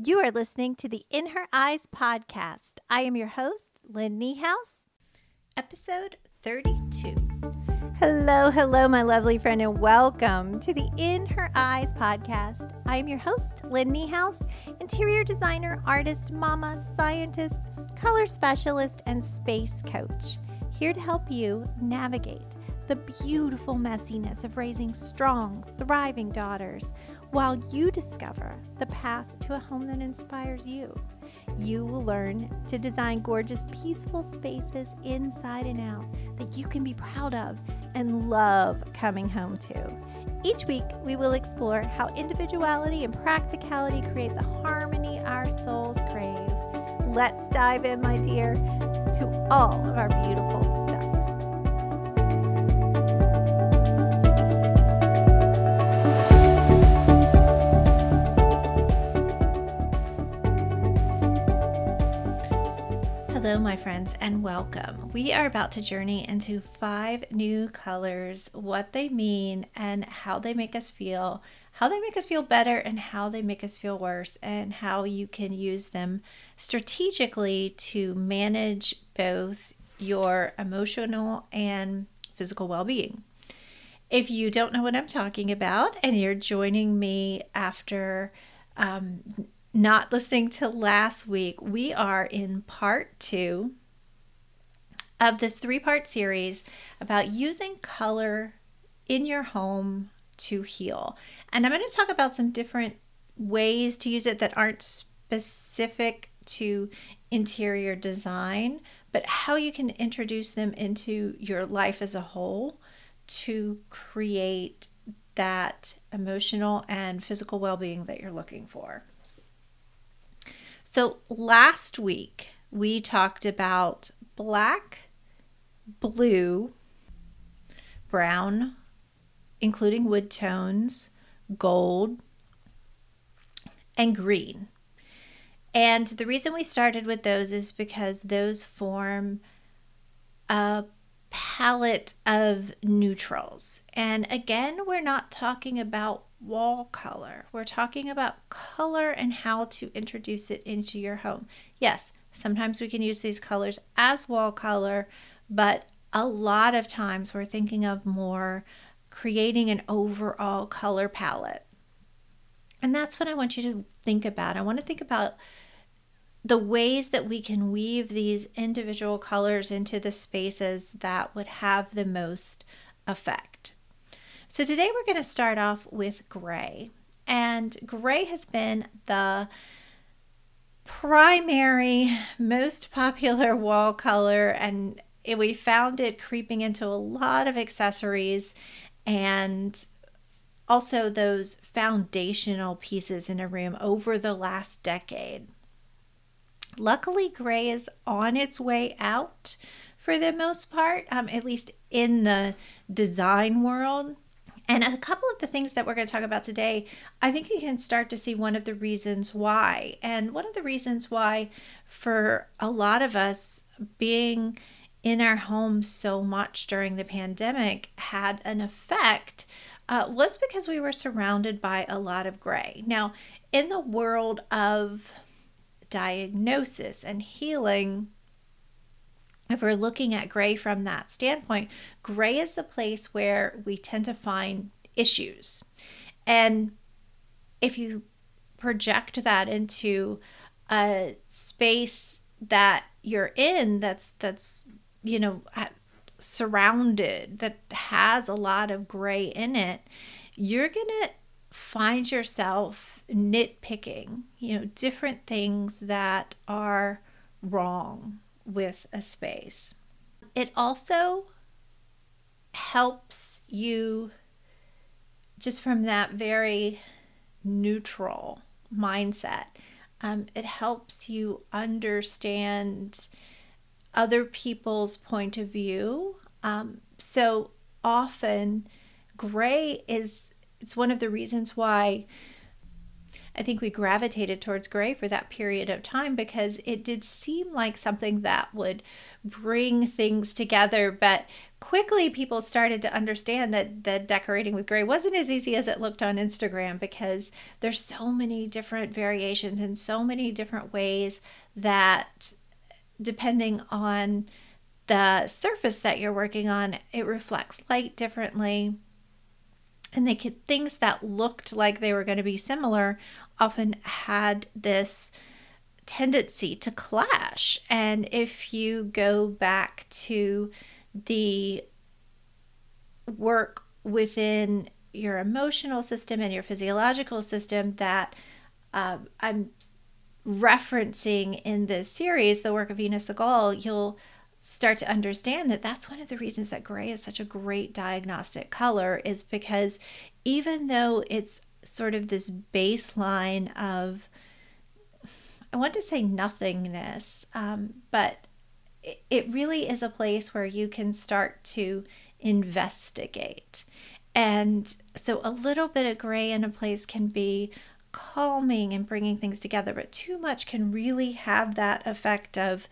You are listening to the In Her Eyes podcast. I am your host, Lynn Niehaus, episode 32. Hello, hello, my lovely friend, and welcome to the In Her Eyes podcast. I am your host, Lynn Niehaus, interior designer, artist, mama, scientist, color specialist, and space coach, here to help you navigate the beautiful messiness of raising strong, thriving daughters while you discover the path to a home that inspires you. You will learn to design gorgeous, peaceful spaces inside and out that you can be proud of and love coming home to. Each week, we will explore how individuality and practicality create the harmony our souls crave. Let's dive in, my dear, to all of our beautiful Hello, my friends, and welcome. We are about to journey into five new colors, what they mean, and how they make us feel, how they make us feel better, and how they make us feel worse, and how you can use them strategically to manage both your emotional and physical well being. If you don't know what I'm talking about and you're joining me after um, not listening to last week, we are in part two of this three part series about using color in your home to heal. And I'm going to talk about some different ways to use it that aren't specific to interior design, but how you can introduce them into your life as a whole to create that emotional and physical well being that you're looking for. So last week we talked about black, blue, brown, including wood tones, gold, and green. And the reason we started with those is because those form a palette of neutrals. And again, we're not talking about wall color. We're talking about color and how to introduce it into your home. Yes, sometimes we can use these colors as wall color, but a lot of times we're thinking of more creating an overall color palette. And that's what I want you to think about. I want to think about the ways that we can weave these individual colors into the spaces that would have the most effect. So today we're going to start off with gray. And gray has been the primary, most popular wall color, and we found it creeping into a lot of accessories and also those foundational pieces in a room over the last decade. Luckily, gray is on its way out for the most part, um, at least in the design world. And a couple of the things that we're going to talk about today, I think you can start to see one of the reasons why. And one of the reasons why, for a lot of us, being in our homes so much during the pandemic had an effect uh, was because we were surrounded by a lot of gray. Now, in the world of diagnosis and healing, if we're looking at gray from that standpoint, gray is the place where we tend to find issues. And if you project that into a space that you're in that's that's you know surrounded that has a lot of gray in it, you're going to find yourself nitpicking, you know, different things that are wrong with a space. It also helps you just from that very neutral mindset. Um, it helps you understand other people's point of view. Um, so often, gray is it's one of the reasons why I think we gravitated towards gray for that period of time because it did seem like something that would bring things together. But quickly, people started to understand that the decorating with gray wasn't as easy as it looked on Instagram because there's so many different variations and so many different ways that, depending on the surface that you're working on, it reflects light differently and they could things that looked like they were going to be similar often had this tendency to clash. And if you go back to the work within your emotional system and your physiological system that um, i'm referencing in this series the work of Inna Segal, you'll start to understand that that's one of the reasons that gray is such a great diagnostic color is because even though it's sort of this baseline of i want to say nothingness um, but it, it really is a place where you can start to investigate. And so a little bit of gray in a place can be calming and bringing things together but too much can really have that effect of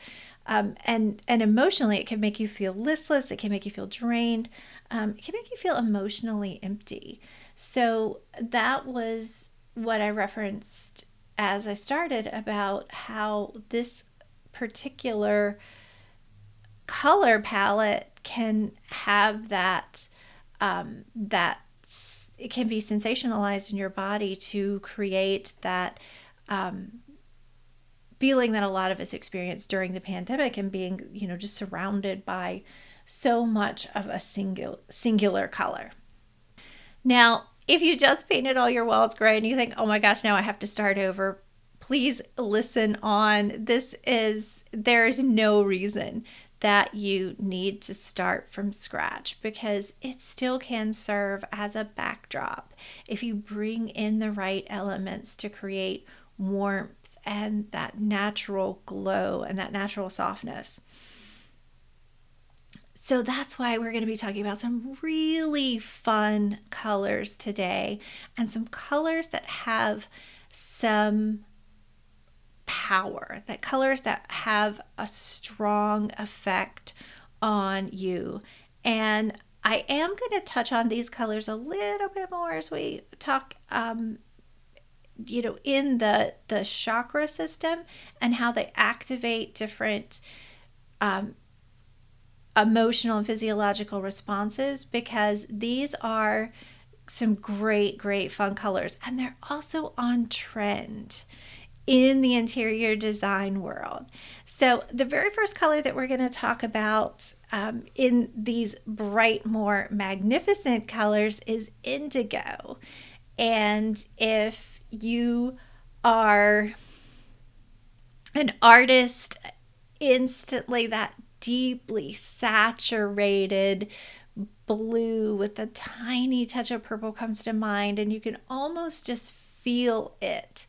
um, and and emotionally it can make you feel listless it can make you feel drained um, it can make you feel emotionally empty. So that was what i referenced as i started about how this particular color palette can have that um, that it can be sensationalized in your body to create that um, feeling that a lot of us experienced during the pandemic and being, you know, just surrounded by so much of a single singular color. Now, if you just painted all your walls gray and you think, "Oh my gosh, now I have to start over," please listen on. This is there's no reason that you need to start from scratch because it still can serve as a backdrop if you bring in the right elements to create warmth and that natural glow and that natural softness. So that's why we're going to be talking about some really fun colors today and some colors that have some power, that colors that have a strong effect on you. And I am going to touch on these colors a little bit more as we talk um, you know in the the chakra system and how they activate different um, emotional and physiological responses because these are some great great fun colors and they're also on trend in the interior design world. So, the very first color that we're going to talk about um, in these bright, more magnificent colors is indigo. And if you are an artist, instantly that deeply saturated blue with a tiny touch of purple comes to mind, and you can almost just feel it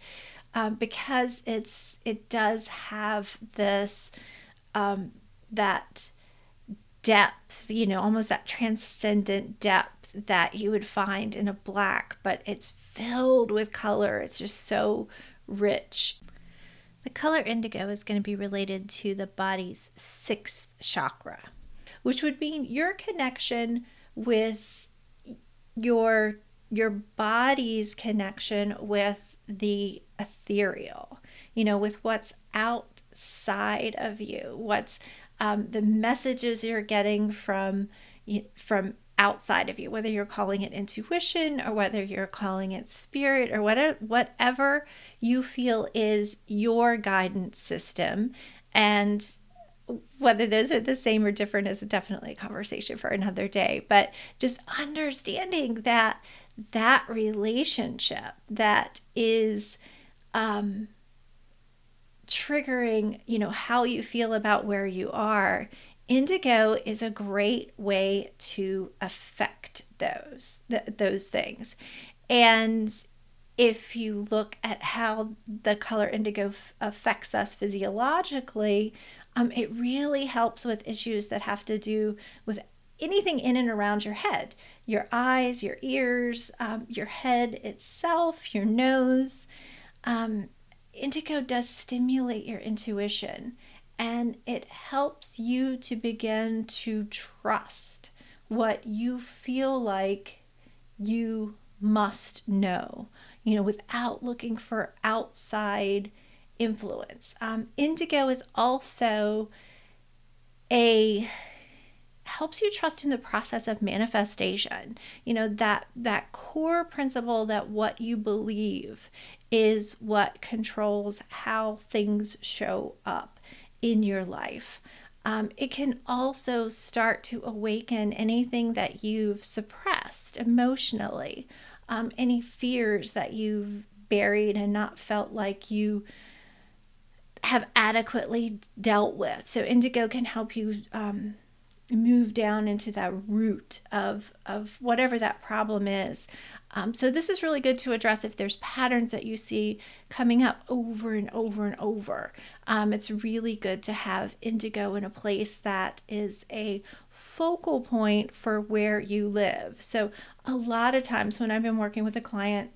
um, because it's it does have this um, that depth, you know, almost that transcendent depth that you would find in a black, but it's filled with color. It's just so rich. The color indigo is going to be related to the body's sixth chakra, which would mean your connection with your your body's connection with the ethereal, you know, with what's outside of you, what's um, the messages you're getting from from outside of you, whether you're calling it intuition or whether you're calling it spirit or whatever, whatever you feel is your guidance system. And whether those are the same or different is definitely a conversation for another day. But just understanding that that relationship that is um, triggering, you know, how you feel about where you are indigo is a great way to affect those th- those things. And if you look at how the color indigo f- affects us physiologically um, it really helps with issues that have to do with anything in and around your head. Your eyes, your ears, um, your head itself, your nose. Um, indigo does stimulate your intuition and it helps you to begin to trust what you feel like you must know, you know, without looking for outside influence. Um, indigo is also a helps you trust in the process of manifestation you know that that core principle that what you believe is what controls how things show up in your life um, it can also start to awaken anything that you've suppressed emotionally um, any fears that you've buried and not felt like you have adequately dealt with. So indigo can help you um, move down into that root of of whatever that problem is. Um, so this is really good to address if there's patterns that you see coming up over and over and over. Um, it's really good to have indigo in a place that is a focal point for where you live. So a lot of times when I've been working with a client,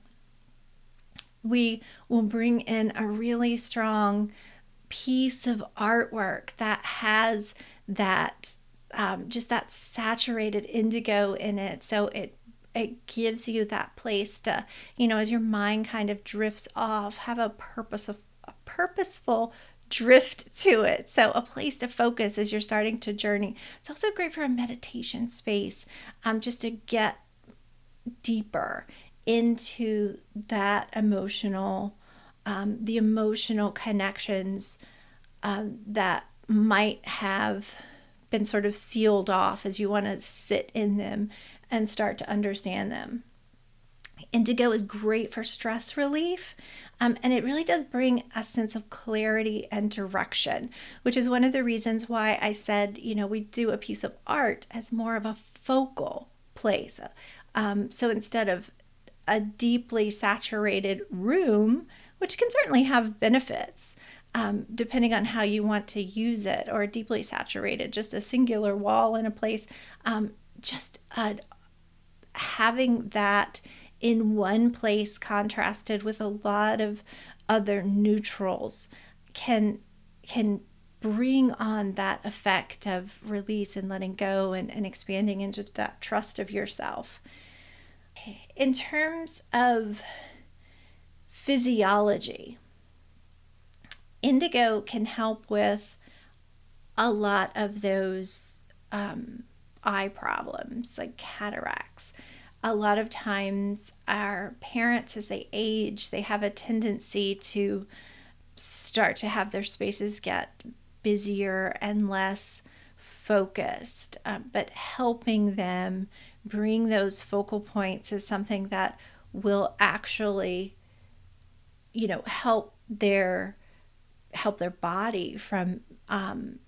we will bring in a really strong piece of artwork that has that um, just that saturated indigo in it so it it gives you that place to you know as your mind kind of drifts off have a purpose of a purposeful drift to it so a place to focus as you're starting to journey it's also great for a meditation space um, just to get deeper into that emotional um, the emotional connections um, that might have been sort of sealed off as you want to sit in them and start to understand them. Indigo is great for stress relief, um, and it really does bring a sense of clarity and direction, which is one of the reasons why I said, you know, we do a piece of art as more of a focal place. Um, so instead of a deeply saturated room, which can certainly have benefits um, depending on how you want to use it, or deeply saturated, just a singular wall in a place. Um, just uh, having that in one place contrasted with a lot of other neutrals can can bring on that effect of release and letting go and, and expanding into that trust of yourself. In terms of physiology. Indigo can help with a lot of those um, eye problems like cataracts. A lot of times, our parents, as they age, they have a tendency to start to have their spaces get busier and less focused. Um, but helping them bring those focal points is something that will actually you know help their help their body from um,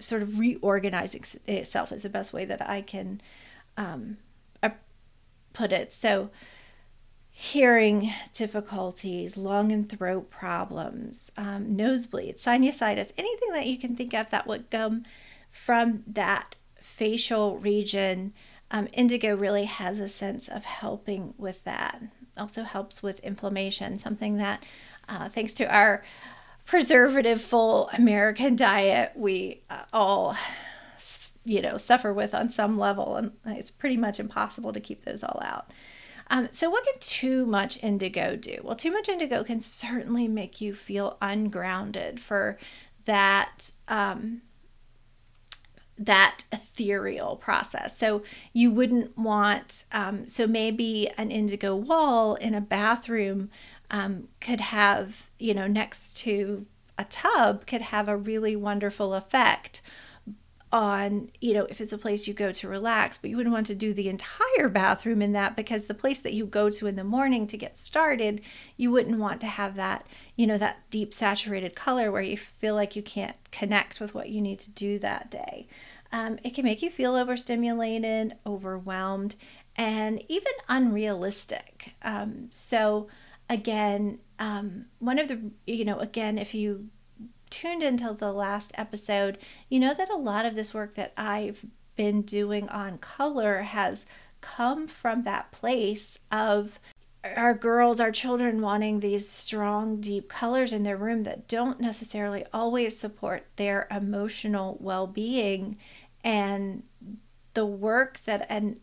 sort of reorganizing itself is the best way that I can um, put it. So, hearing difficulties, lung and throat problems, um, nosebleeds, sinusitis, anything that you can think of that would come from that facial region. Um, indigo really has a sense of helping with that also helps with inflammation, something that, uh, thanks to our preservative full American diet, we uh, all, you know, suffer with on some level, and it's pretty much impossible to keep those all out. Um, so, what can too much indigo do? Well, too much indigo can certainly make you feel ungrounded for that um, that ethereal process. So you wouldn't want, um, so maybe an indigo wall in a bathroom um, could have, you know, next to a tub could have a really wonderful effect on, you know, if it's a place you go to relax, but you wouldn't want to do the entire bathroom in that because the place that you go to in the morning to get started, you wouldn't want to have that, you know, that deep saturated color where you feel like you can't connect with what you need to do that day. Um, it can make you feel overstimulated, overwhelmed, and even unrealistic. Um, so, again, um, one of the, you know, again, if you tuned into the last episode, you know that a lot of this work that I've been doing on color has come from that place of our girls, our children wanting these strong, deep colors in their room that don't necessarily always support their emotional well being. And the work that, and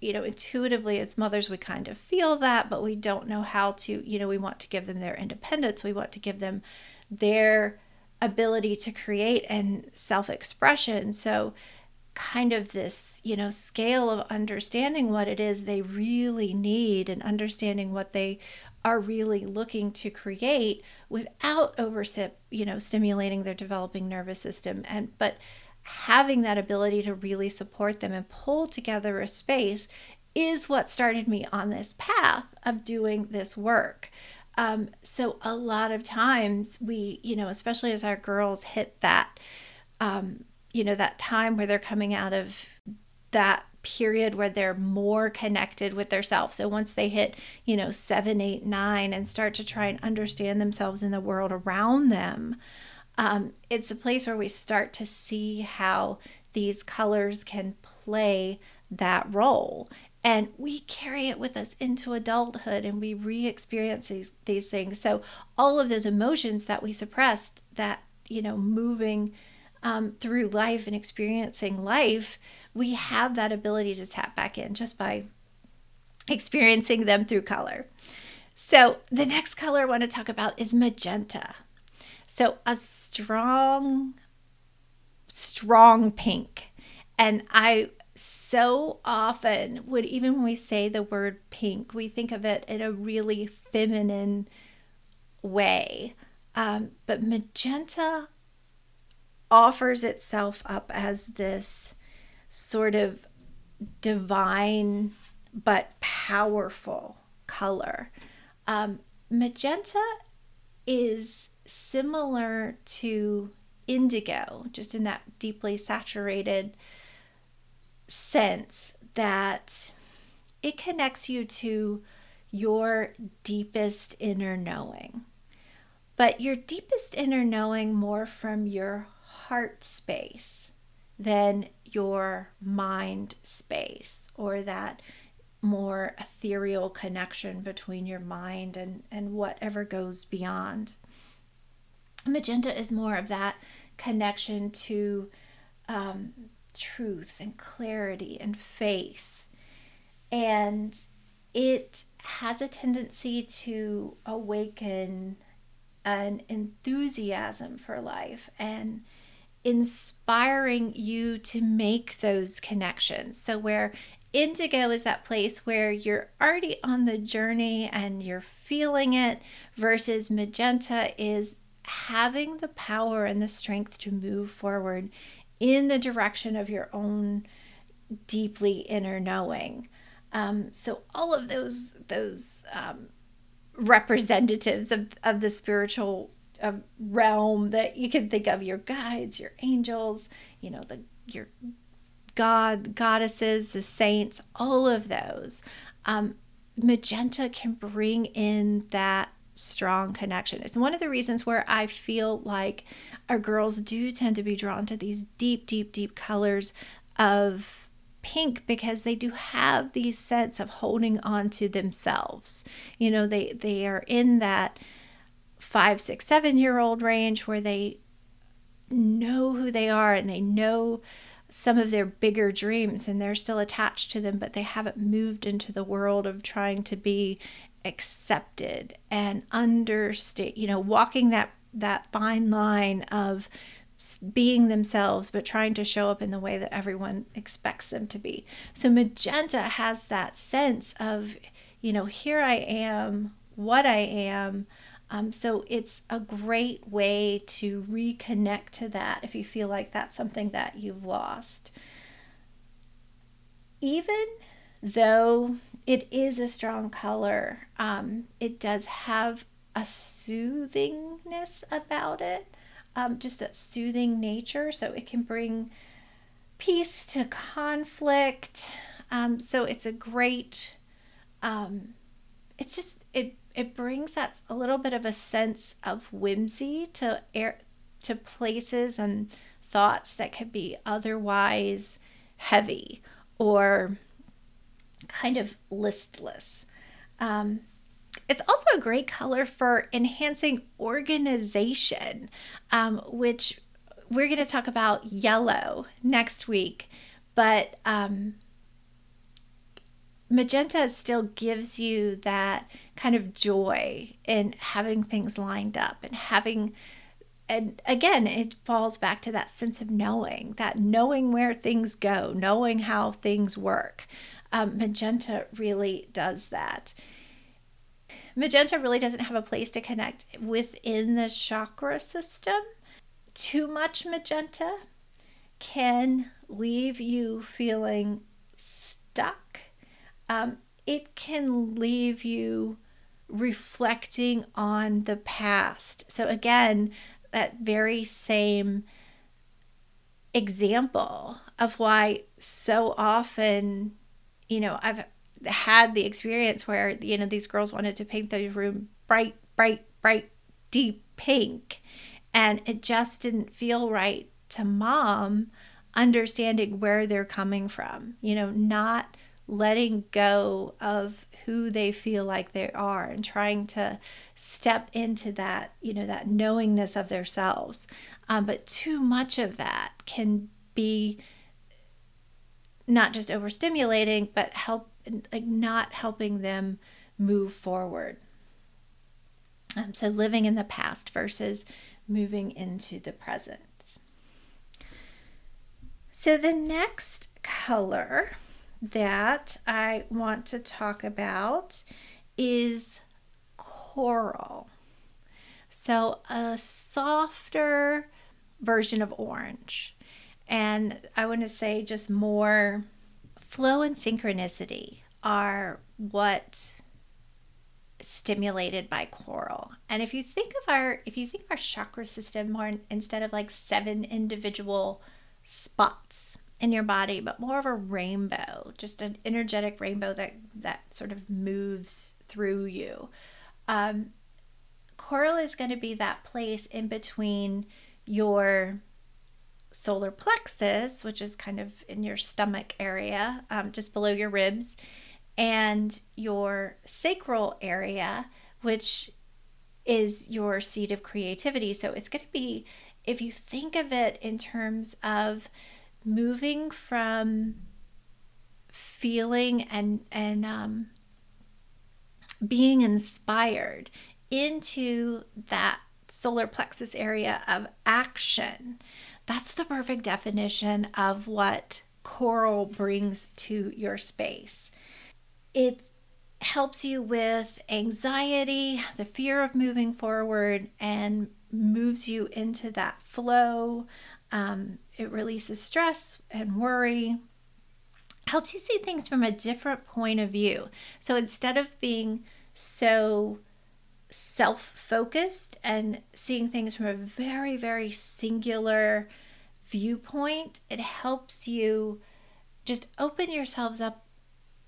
you know, intuitively as mothers, we kind of feel that, but we don't know how to, you know, we want to give them their independence. We want to give them their ability to create and self expression. So, kind of this, you know, scale of understanding what it is they really need and understanding what they are really looking to create without over you know stimulating their developing nervous system and but having that ability to really support them and pull together a space is what started me on this path of doing this work um, so a lot of times we you know especially as our girls hit that um, you know that time where they're coming out of that period where they're more connected with themselves. So once they hit, you know, seven, eight, nine, and start to try and understand themselves in the world around them, um, it's a place where we start to see how these colors can play that role. And we carry it with us into adulthood and we re experience these, these things. So, all of those emotions that we suppressed, that, you know, moving um, through life and experiencing life, we have that ability to tap back in just by experiencing them through color. So, the next color I want to talk about is magenta. So, a strong, strong pink. And I so often would, even when we say the word pink, we think of it in a really feminine way. Um, but magenta offers itself up as this sort of divine but powerful color. Um, magenta is similar to indigo, just in that deeply saturated sense that it connects you to your deepest inner knowing. But your deepest inner knowing more from your heart space than your mind space or that more ethereal connection between your mind and, and whatever goes beyond. Magenta is more of that connection to um, truth and clarity and faith. And it has a tendency to awaken an enthusiasm for life and inspiring you to make those connections. So, where indigo is that place where you're already on the journey and you're feeling it, versus magenta is having the power and the strength to move forward in the direction of your own deeply inner knowing. Um, so all of those those um, representatives of, of the spiritual a realm that you can think of your guides, your angels, you know, the your god, goddesses, the saints, all of those. Um, magenta can bring in that strong connection. It's one of the reasons where I feel like our girls do tend to be drawn to these deep, deep, deep colors of pink because they do have these sense of holding on to themselves. You know, they they are in that five, six, seven year old range where they know who they are and they know some of their bigger dreams and they're still attached to them, but they haven't moved into the world of trying to be accepted and understand, you know, walking that that fine line of being themselves but trying to show up in the way that everyone expects them to be. So magenta has that sense of, you know, here I am, what I am, um, so it's a great way to reconnect to that if you feel like that's something that you've lost. Even though it is a strong color, um, it does have a soothingness about it, um, just that soothing nature. So it can bring peace to conflict. Um, so it's a great, um, it's just, it it brings that a little bit of a sense of whimsy to air to places and thoughts that could be otherwise heavy or kind of listless. Um, it's also a great color for enhancing organization, um, which we're going to talk about yellow next week. But um, magenta still gives you that kind of joy in having things lined up and having and again it falls back to that sense of knowing that knowing where things go knowing how things work um, magenta really does that. Magenta really doesn't have a place to connect within the chakra system. Too much magenta can leave you feeling stuck. Um, it can leave you reflecting on the past. So, again, that very same example of why so often, you know, I've had the experience where, you know, these girls wanted to paint the room bright, bright, bright, deep pink. And it just didn't feel right to mom understanding where they're coming from, you know, not letting go of who they feel like they are and trying to step into that, you know, that knowingness of themselves. Um, but too much of that can be not just overstimulating, but help like not helping them move forward. Um, so living in the past versus moving into the present. So the next color that I want to talk about is coral. So, a softer version of orange. And I want to say just more flow and synchronicity are what stimulated by coral. And if you think of our if you think of our chakra system more instead of like seven individual spots in your body, but more of a rainbow, just an energetic rainbow that that sort of moves through you. Um, coral is going to be that place in between your solar plexus, which is kind of in your stomach area, um, just below your ribs, and your sacral area, which is your seat of creativity. So it's going to be, if you think of it in terms of moving from feeling and and um, being inspired into that solar plexus area of action. That's the perfect definition of what coral brings to your space. It helps you with anxiety, the fear of moving forward, and moves you into that flow um, it releases stress and worry, helps you see things from a different point of view. So instead of being so self focused and seeing things from a very, very singular viewpoint, it helps you just open yourselves up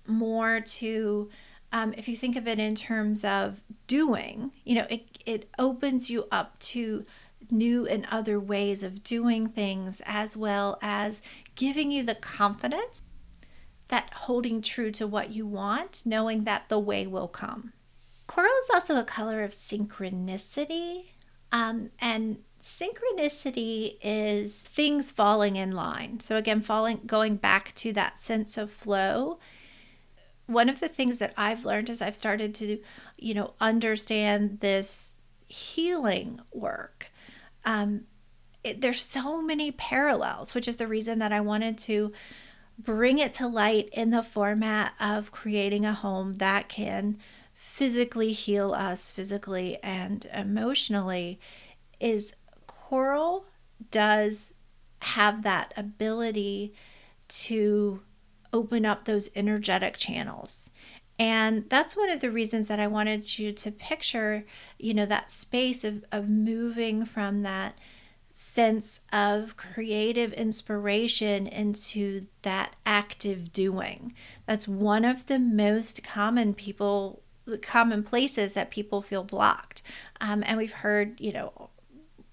more to. Um, if you think of it in terms of doing, you know, it, it opens you up to new and other ways of doing things, as well as giving you the confidence that holding true to what you want, knowing that the way will come. Coral is also a color of synchronicity. Um, and synchronicity is things falling in line. So again, falling going back to that sense of flow. One of the things that I've learned as I've started to, you know, understand this healing work um, it, there's so many parallels, which is the reason that I wanted to bring it to light in the format of creating a home that can physically heal us physically and emotionally is coral does have that ability to open up those energetic channels and that's one of the reasons that I wanted you to picture, you know, that space of, of moving from that sense of creative inspiration into that active doing. That's one of the most common people, common places that people feel blocked. Um, and we've heard, you know,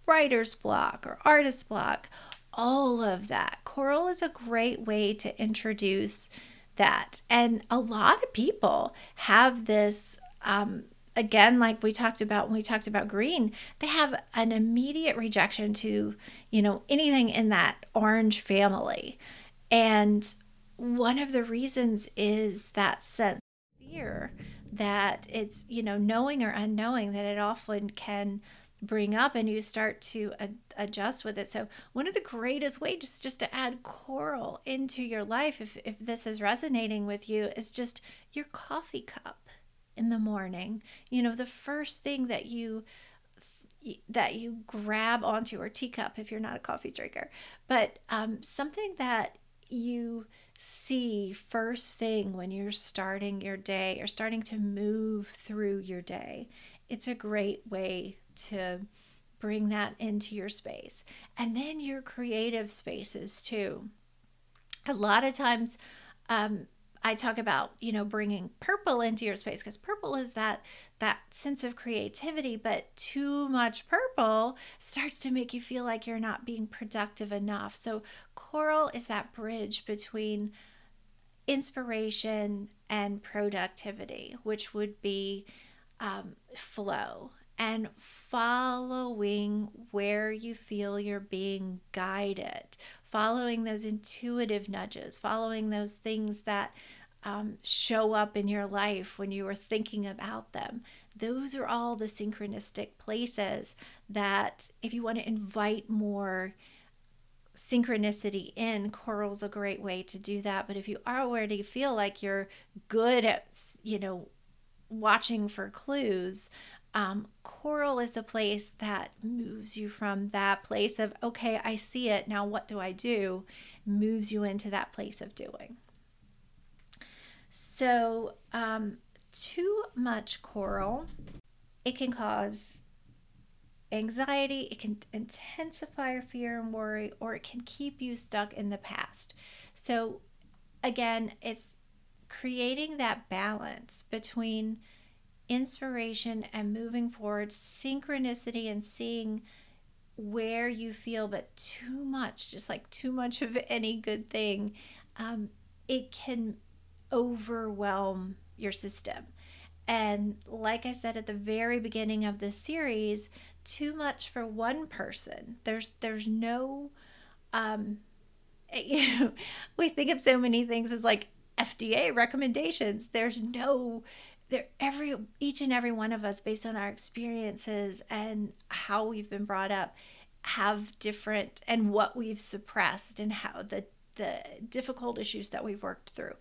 writer's block or artist block all of that. Coral is a great way to introduce that. And a lot of people have this um, again like we talked about when we talked about green they have an immediate rejection to you know anything in that orange family and one of the reasons is that sense of fear that it's you know knowing or unknowing that it often can bring up and you start to ad- adjust with it. So one of the greatest ways just, just to add coral into your life if, if this is resonating with you is just your coffee cup in the morning. You know the first thing that you that you grab onto or teacup if you're not a coffee drinker but um, something that you see first thing when you're starting your day or starting to move through your day. It's a great way to bring that into your space. And then your creative spaces too. A lot of times um, I talk about, you know, bringing purple into your space because purple is that that sense of creativity, but too much purple starts to make you feel like you're not being productive enough. So coral is that bridge between inspiration and productivity, which would be um, flow and following where you feel you're being guided, following those intuitive nudges, following those things that um, show up in your life when you are thinking about them. Those are all the synchronistic places that, if you want to invite more synchronicity in, coral's a great way to do that. But if you already feel like you're good at, you know, watching for clues, um, coral is a place that moves you from that place of, okay, I see it. Now, what do I do? Moves you into that place of doing. So, um, too much coral, it can cause anxiety, it can intensify your fear and worry, or it can keep you stuck in the past. So, again, it's creating that balance between inspiration and moving forward, synchronicity and seeing where you feel, but too much, just like too much of any good thing, um, it can overwhelm your system. And like I said at the very beginning of this series, too much for one person. There's there's no um you know, we think of so many things as like FDA recommendations. There's no there every each and every one of us based on our experiences and how we've been brought up have different and what we've suppressed and how the the difficult issues that we've worked through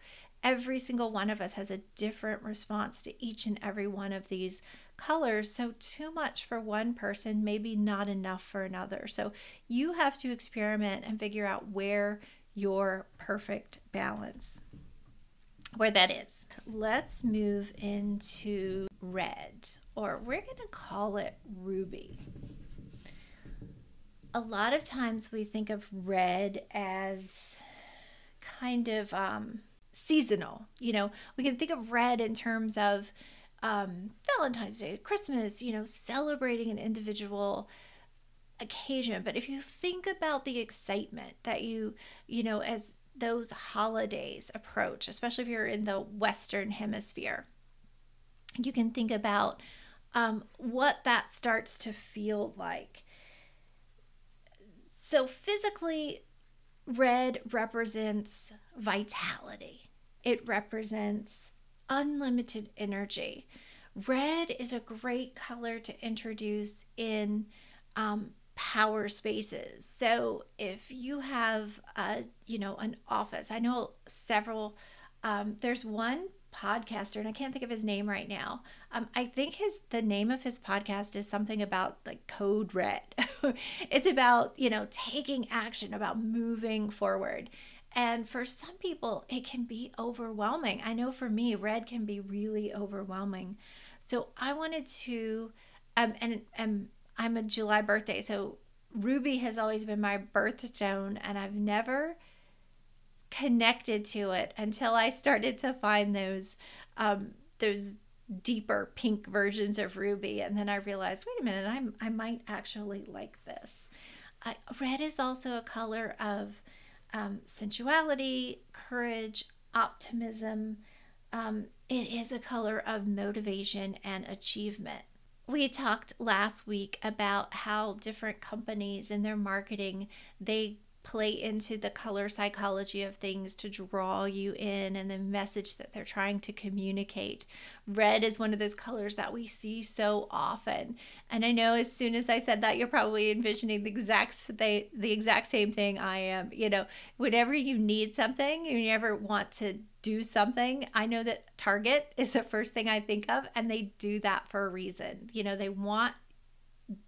every single one of us has a different response to each and every one of these colors so too much for one person maybe not enough for another so you have to experiment and figure out where your perfect balance where that is. Let's move into red, or we're going to call it ruby. A lot of times we think of red as kind of um, seasonal. You know, we can think of red in terms of um, Valentine's Day, Christmas, you know, celebrating an individual occasion. But if you think about the excitement that you, you know, as those holidays approach, especially if you're in the Western Hemisphere, you can think about um, what that starts to feel like. So, physically, red represents vitality, it represents unlimited energy. Red is a great color to introduce in um, power spaces. So if you have a, you know, an office, I know several, um, there's one podcaster and I can't think of his name right now. Um, I think his, the name of his podcast is something about like code red. it's about, you know, taking action, about moving forward. And for some people, it can be overwhelming. I know for me, red can be really overwhelming. So I wanted to, um, and, and I'm a July birthday, so ruby has always been my birthstone, and I've never connected to it until I started to find those um, those deeper pink versions of ruby, and then I realized, wait a minute, I'm I might actually like this. Uh, red is also a color of um, sensuality, courage, optimism. Um, it is a color of motivation and achievement. We talked last week about how different companies in their marketing they play into the color psychology of things to draw you in and the message that they're trying to communicate. Red is one of those colors that we see so often. And I know as soon as I said that you're probably envisioning the exact the, the exact same thing I am. You know, whenever you need something, you ever want to do something, I know that Target is the first thing I think of and they do that for a reason. You know, they want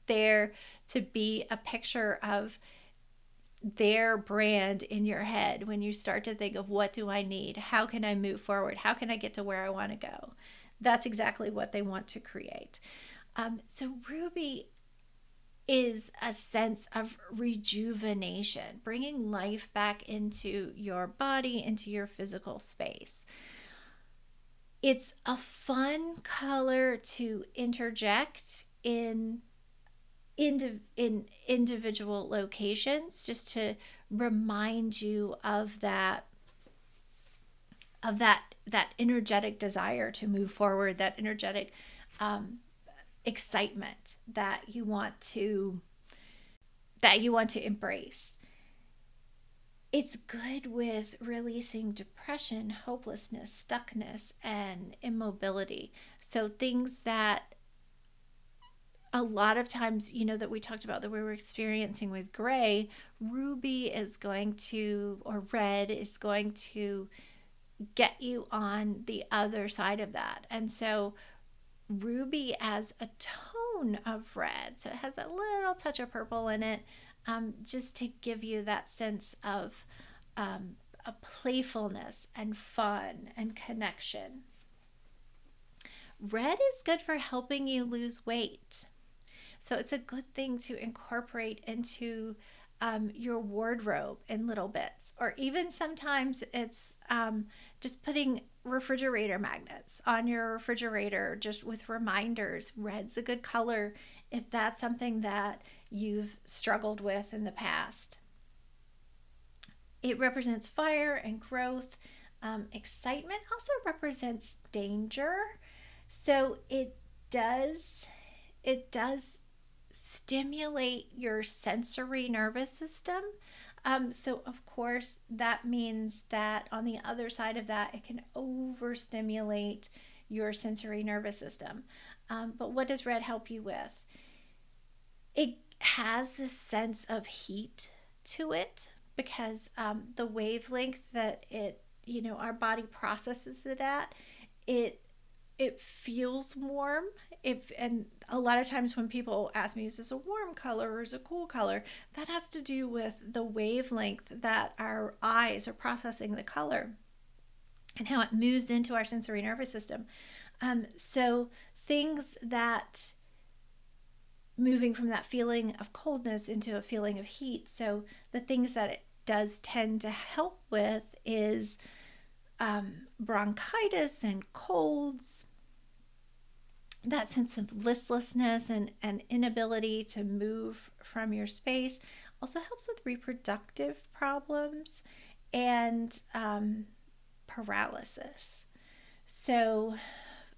there to be a picture of their brand in your head when you start to think of what do I need? How can I move forward? How can I get to where I want to go? That's exactly what they want to create. Um, so, Ruby is a sense of rejuvenation, bringing life back into your body, into your physical space. It's a fun color to interject in in, in individual locations just to remind you of that of that that energetic desire to move forward that energetic um, excitement that you want to that you want to embrace. It's good with releasing depression hopelessness stuckness and immobility. So things that a lot of times, you know, that we talked about that we were experiencing with gray, ruby is going to, or red is going to get you on the other side of that. And so, ruby as a tone of red, so it has a little touch of purple in it, um, just to give you that sense of um, a playfulness and fun and connection. Red is good for helping you lose weight. So it's a good thing to incorporate into um, your wardrobe in little bits, or even sometimes it's um, just putting refrigerator magnets on your refrigerator just with reminders. Red's a good color if that's something that you've struggled with in the past. It represents fire and growth. Um, excitement also represents danger. So it does it does stimulate your sensory nervous system. Um, so, of course, that means that on the other side of that, it can overstimulate your sensory nervous system. Um, but what does red help you with? It has this sense of heat to it because um, the wavelength that it, you know, our body processes it at, it it feels warm. If and a lot of times when people ask me is this a warm color or is it a cool color? That has to do with the wavelength that our eyes are processing the color and how it moves into our sensory nervous system. Um, so things that moving from that feeling of coldness into a feeling of heat. So the things that it does tend to help with is um, bronchitis and colds, that sense of listlessness and, and inability to move from your space also helps with reproductive problems and um, paralysis. So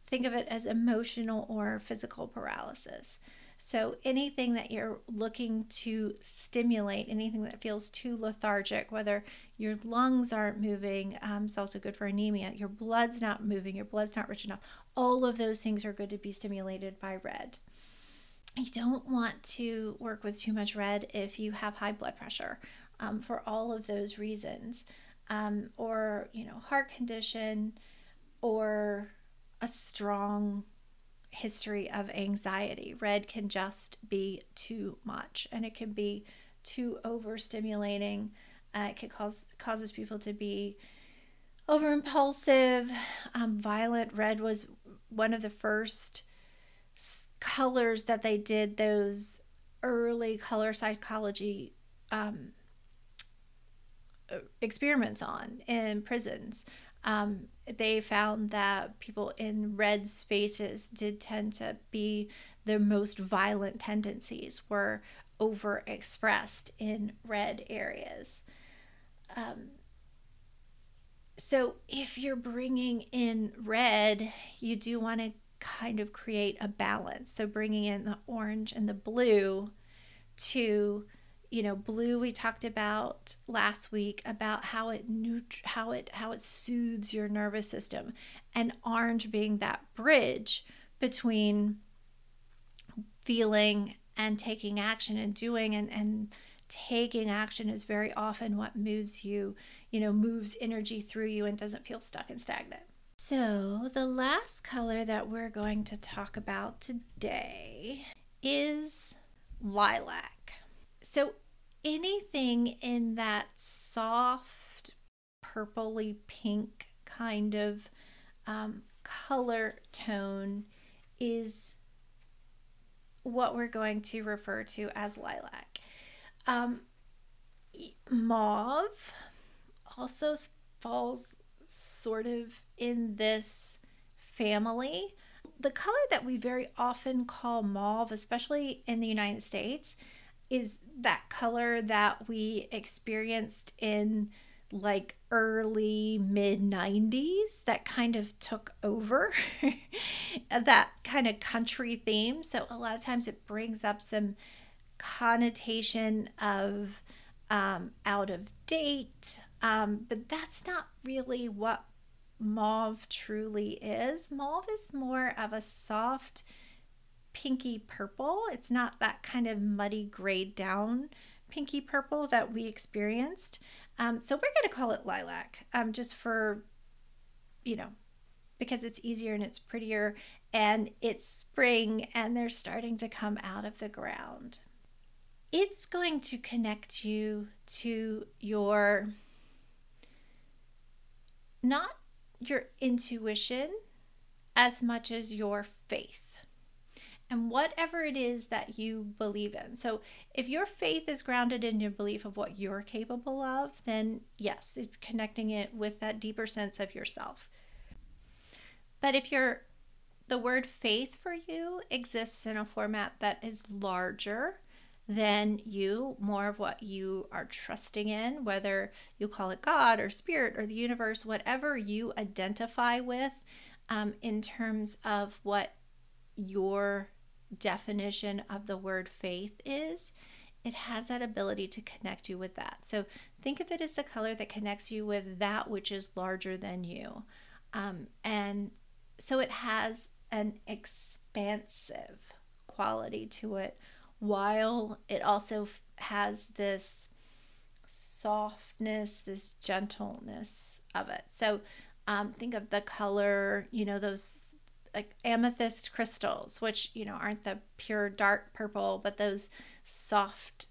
think of it as emotional or physical paralysis. So, anything that you're looking to stimulate, anything that feels too lethargic, whether your lungs aren't moving, um, it's also good for anemia, your blood's not moving, your blood's not rich enough, all of those things are good to be stimulated by red. You don't want to work with too much red if you have high blood pressure um, for all of those reasons, um, or, you know, heart condition, or a strong history of anxiety. Red can just be too much and it can be too overstimulating. Uh, it can cause causes people to be over impulsive, um, violent. Red was one of the first colors that they did those early color psychology um, uh, experiments on in prisons Um, they found that people in red spaces did tend to be their most violent tendencies were overexpressed in red areas. Um, so if you're bringing in red, you do want to kind of create a balance. So bringing in the orange and the blue to you know blue we talked about last week about how it neut- how it how it soothes your nervous system. And orange being that bridge between feeling and taking action and doing and and taking action is very often what moves you you know moves energy through you and doesn't feel stuck and stagnant. So the last color that we're going to talk about today is lilac so anything in that soft purpley pink kind of um, color tone is what we're going to refer to as lilac. Um, mauve also falls sort of in this family. The color that we very often call mauve, especially in the United States, is that color that we experienced in like early mid 90s that kind of took over that kind of country theme. So a lot of times it brings up some connotation of um, out of date um, but that's not really what mauve truly is. Mauve is more of a soft pinky purple. It's not that kind of muddy grayed down pinky purple that we experienced. Um, so we're going to call it lilac um, just for, you know, because it's easier and it's prettier and it's spring and they're starting to come out of the ground. It's going to connect you to your, not your intuition as much as your faith and whatever it is that you believe in. So, if your faith is grounded in your belief of what you're capable of, then yes, it's connecting it with that deeper sense of yourself. But if you're the word faith for you exists in a format that is larger than you, more of what you are trusting in, whether you call it God or spirit or the universe, whatever you identify with um, in terms of what your definition of the word faith is, it has that ability to connect you with that. So think of it as the color that connects you with that which is larger than you. Um, and so it has an expansive quality to it, while it also has this softness, this gentleness of it. So um, think of the color, you know, those like amethyst crystals, which, you know, aren't the pure dark purple, but those soft,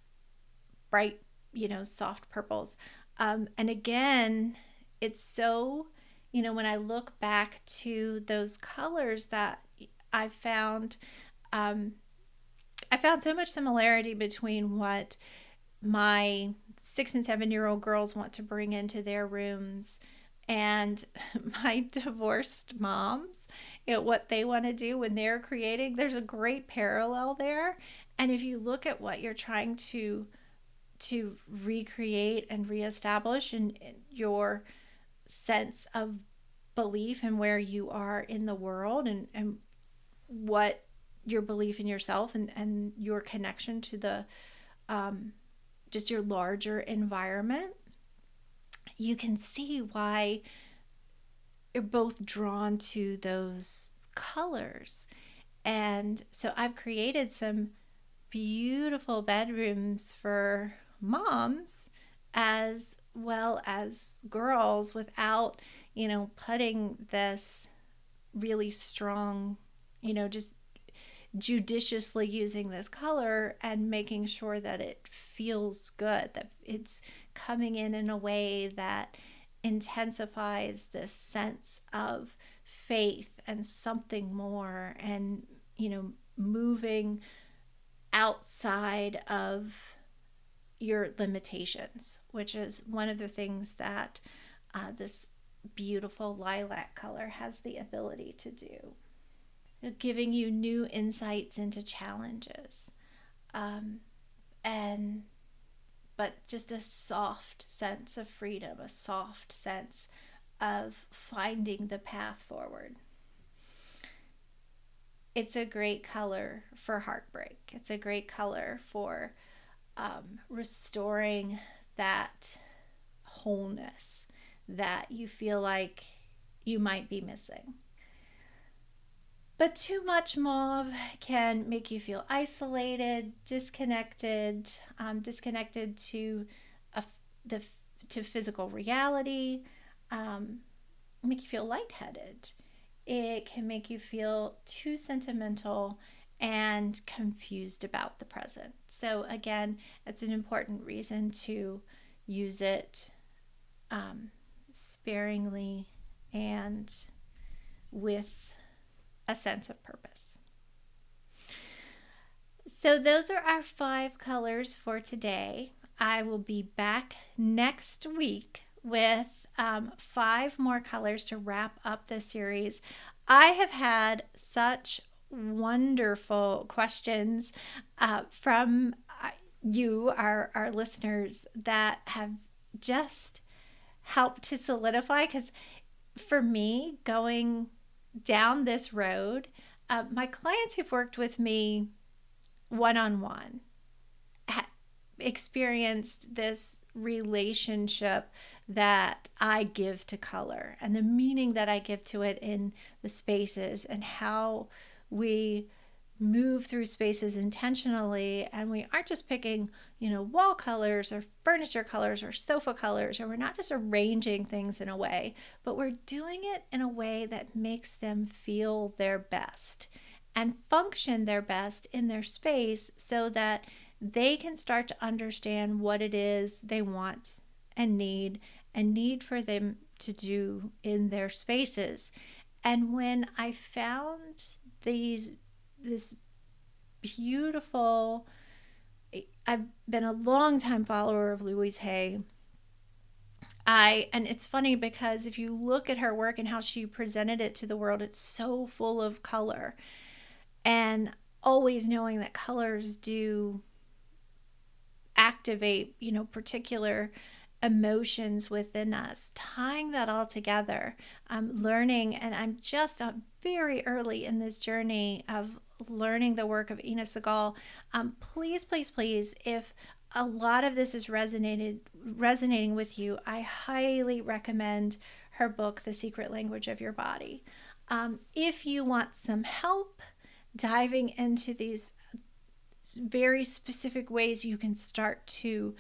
bright, you know, soft purples. Um, and again, it's so, you know, when I look back to those colors that I found, um, I found so much similarity between what my six and seven year old girls want to bring into their rooms and my divorced moms you know, what they want to do when they're creating there's a great parallel there. And if you look at what you're trying to to recreate and reestablish in, your sense of belief and where you are in the world and, and what your belief in yourself and, and your connection to the um, just your larger environment you can see why you're both drawn to those colors. And so I've created some beautiful bedrooms for moms as well as girls without, you know, putting this really strong, you know, just judiciously using this color and making sure that it feels good, that it's coming in in a way that intensifies this sense of faith and something more and, you know, moving outside of your limitations, which is one of the things that uh, this beautiful lilac color has the ability to do. Giving you new insights into challenges. Um, and but just a soft sense of freedom, a soft sense of finding the path forward. It's a great color for heartbreak. It's a great color for um, restoring that wholeness that you feel like you might be missing. But too much mauve can make you feel isolated, disconnected, um, disconnected to a, the to physical reality, um, make you feel lightheaded. It can make you feel too sentimental and confused about the present. So again, it's an important reason to use it um, sparingly and with a sense of purpose. So, those are our five colors for today. I will be back next week with um, five more colors to wrap up the series. I have had such wonderful questions uh, from uh, you, our, our listeners, that have just helped to solidify because for me, going down this road, uh, my clients who've worked with me one on one experienced this relationship that I give to color and the meaning that I give to it in the spaces and how we move through spaces intentionally. And we aren't just picking, you know, wall colors or furniture colors or sofa colors, or we're not just arranging things in a way, but we're doing it in a way that makes them feel their best and function their best in their space so that they can start to understand what it is they want and need and need for them to do in their spaces. And when I found these this beautiful I've been a long time follower of Louise Hay. I and it's funny because if you look at her work and how she presented it to the world, it's so full of color. And always knowing that colors do activate, you know, particular emotions within us, tying that all together, um, learning, and I'm just very early in this journey of learning the work of Inna Segal. Um, please, please, please, if a lot of this is resonated resonating with you, I highly recommend her book, The Secret Language of Your Body. Um, if you want some help diving into these very specific ways you can start to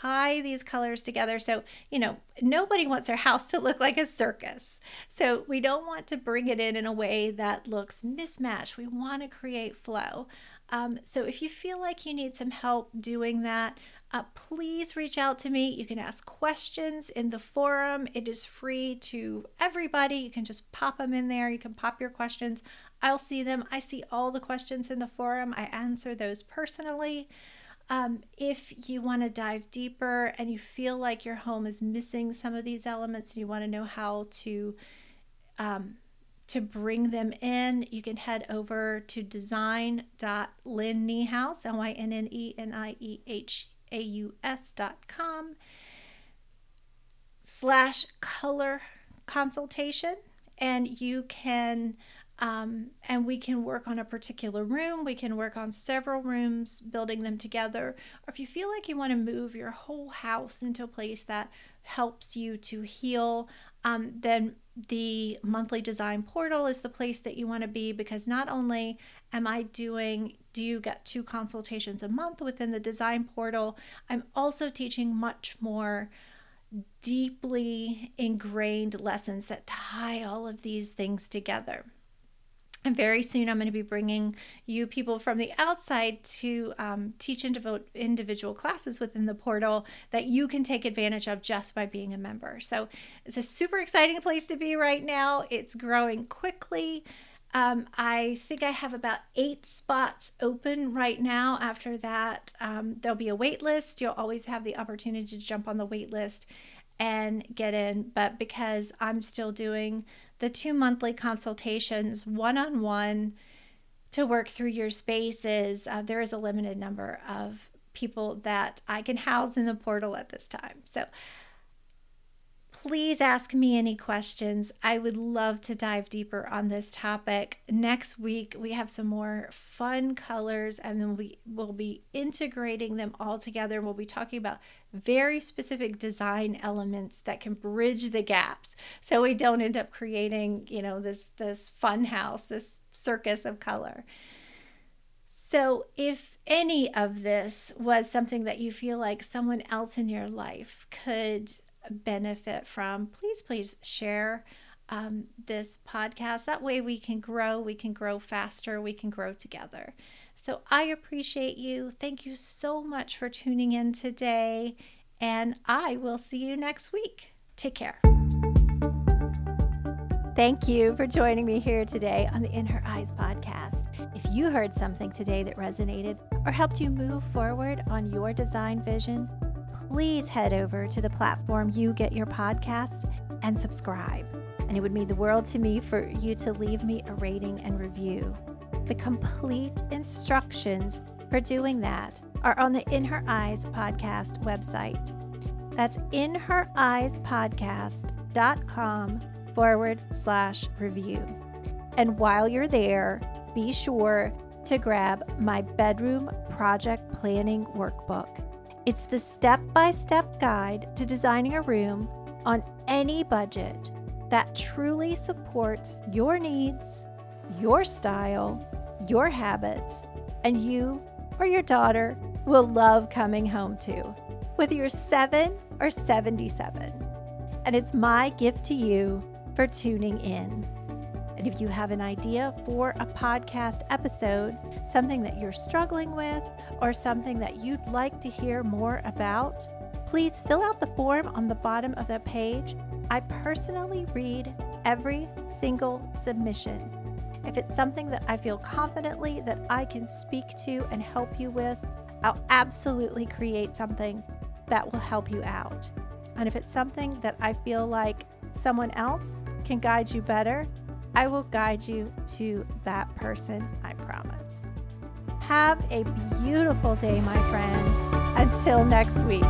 tie these colors together. So, you know, nobody wants their house to look like a circus. So, we don't want to bring it in in a way that looks mismatched. We want to create flow. Um, so, if you feel like you need some help doing that, uh, please reach out to me. You can ask questions in the forum. It is free to everybody. You can just pop them in there. You can pop your questions. I'll see them. I see all the questions in the forum. I answer those personally. Um, if you want to dive deeper and you feel like your home is missing some of these elements and you want to know how to um, to bring them in, you can head over to design.lynniehaus, L-Y-N-N-E-N-I-E-H-A-U-S dot com slash color consultation and you can um, and we can work on a particular room. We can work on several rooms, building them together. Or if you feel like you want to move your whole house into a place that helps you to heal, um, then the monthly design portal is the place that you want to be because not only am I doing, do you get two consultations a month within the design portal, I'm also teaching much more deeply ingrained lessons that tie all of these things together. And very soon, I'm going to be bringing you people from the outside to um, teach and devote individual classes within the portal that you can take advantage of just by being a member. So it's a super exciting place to be right now. It's growing quickly. Um, I think I have about eight spots open right now. After that, um, there'll be a wait list. You'll always have the opportunity to jump on the wait list and get in. But because I'm still doing the two monthly consultations one on one to work through your spaces, uh, there is a limited number of people that I can house in the portal at this time. So please ask me any questions. I would love to dive deeper on this topic. Next week, we have some more fun colors, and then we will be integrating them all together. We'll be talking about very specific design elements that can bridge the gaps so we don't end up creating, you know, this this fun house, this circus of color. So, if any of this was something that you feel like someone else in your life could benefit from, please, please share um, this podcast. That way we can grow, we can grow faster, we can grow together. So I appreciate you. Thank you so much for tuning in today, and I will see you next week. Take care. Thank you for joining me here today on the In Her Eyes podcast. If you heard something today that resonated or helped you move forward on your design vision, please head over to the platform you get your podcasts and subscribe. And it would mean the world to me for you to leave me a rating and review. The complete instructions for doing that are on the In Her Eyes podcast website. That's inhereyes.podcast.com forward slash review. And while you're there, be sure to grab my bedroom project planning workbook. It's the step by step guide to designing a room on any budget that truly supports your needs, your style, your habits, and you or your daughter will love coming home to, whether you're 7 or 77. And it's my gift to you for tuning in. And if you have an idea for a podcast episode, something that you're struggling with, or something that you'd like to hear more about, please fill out the form on the bottom of the page. I personally read every single submission. If it's something that I feel confidently that I can speak to and help you with, I'll absolutely create something that will help you out. And if it's something that I feel like someone else can guide you better, I will guide you to that person, I promise. Have a beautiful day, my friend. Until next week.